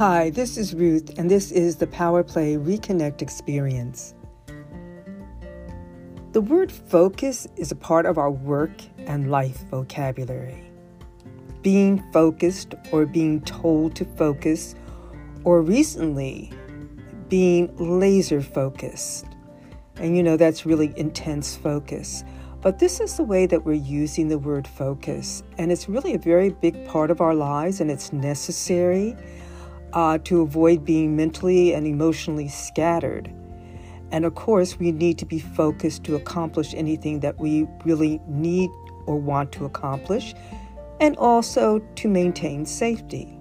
Hi, this is Ruth, and this is the Power Play Reconnect experience. The word focus is a part of our work and life vocabulary. Being focused or being told to focus, or recently, being laser focused. And you know, that's really intense focus. But this is the way that we're using the word focus, and it's really a very big part of our lives, and it's necessary uh, to avoid being mentally and emotionally scattered. And of course, we need to be focused to accomplish anything that we really need or want to accomplish, and also to maintain safety.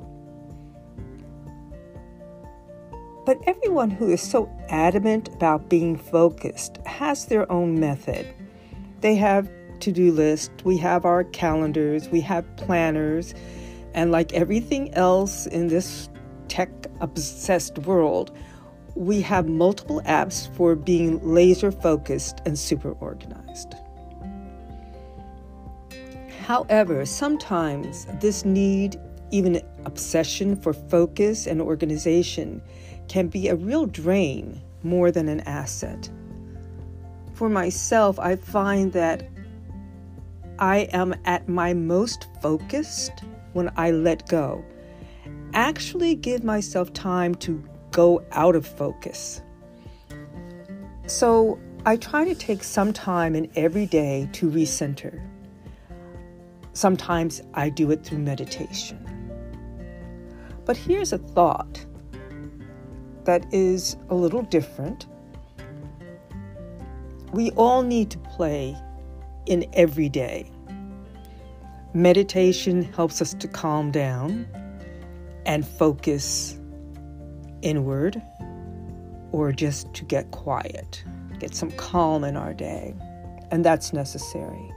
But everyone who is so adamant about being focused has their own method. They have to do lists, we have our calendars, we have planners, and like everything else in this tech obsessed world, we have multiple apps for being laser focused and super organized. However, sometimes this need, even obsession for focus and organization, can be a real drain more than an asset for myself, I find that I am at my most focused when I let go. Actually, give myself time to go out of focus. So, I try to take some time in every day to recenter. Sometimes I do it through meditation. But here's a thought that is a little different we all need to play in every day. Meditation helps us to calm down and focus inward or just to get quiet, get some calm in our day. And that's necessary.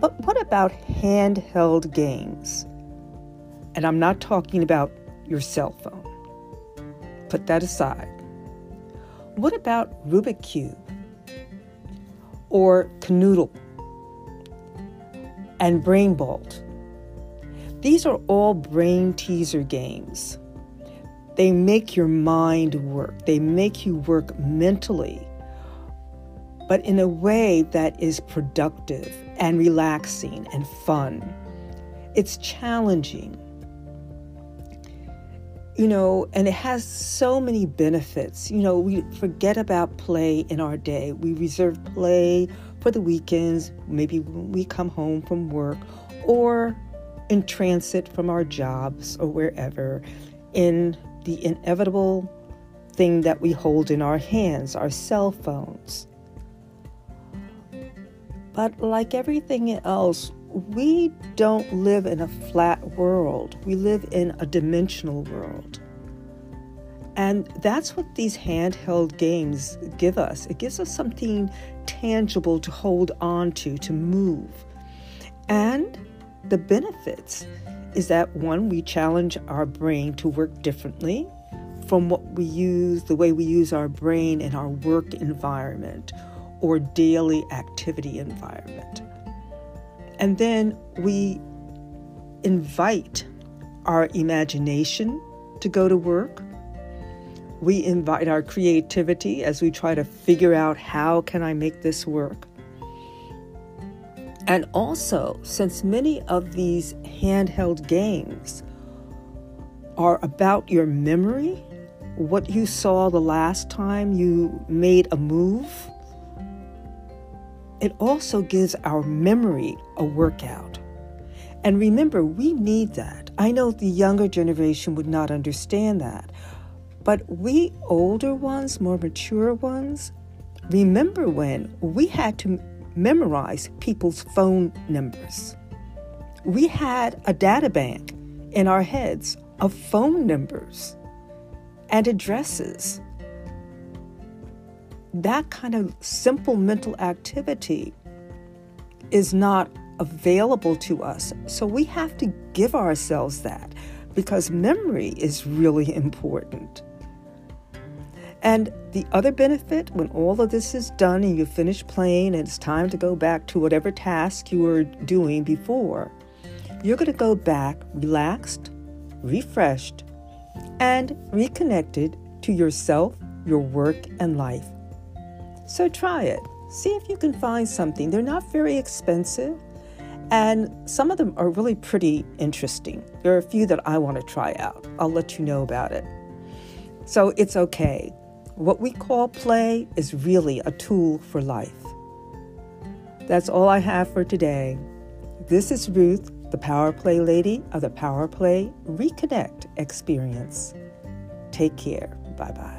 But what about handheld games? And I'm not talking about your cell phone. Put that aside. What about Rubik's Cube? or Kanoodle and Brain Bolt. These are all brain teaser games. They make your mind work, they make you work mentally, but in a way that is productive and relaxing and fun. It's challenging you know, and it has so many benefits. You know, we forget about play in our day. We reserve play for the weekends, maybe when we come home from work or in transit from our jobs or wherever, in the inevitable thing that we hold in our hands, our cell phones. But like everything else, we don't live in a flat world, we live in a dimensional world. And that's what these handheld games give us. It gives us something tangible to hold on to, to move. And the benefits is that one, we challenge our brain to work differently from what we use, the way we use our brain in our work environment or daily activity environment. And then we invite our imagination to go to work. We invite our creativity as we try to figure out how can I make this work. And also, since many of these handheld games are about your memory, what you saw the last time you made a move, it also gives our memory a workout. And remember, we need that. I know the younger generation would not understand that. But we older ones, more mature ones, remember when we had to memorize people's phone numbers. We had a data bank in our heads of phone numbers and addresses that kind of simple mental activity is not available to us. So we have to give ourselves that because memory is really important. And the other benefit, when all of this is done and you finish playing and it's time to go back to whatever task you were doing before, you're going to go back relaxed, refreshed, and reconnected to yourself, your work, and life. So try it. See if you can find something. They're not very expensive, and some of them are really pretty interesting. There are a few that I want to try out. I'll let you know about it. So it's okay. What we call play is really a tool for life. That's all I have for today. This is Ruth, the Power Play Lady of the Power Play Reconnect Experience. Take care. Bye bye.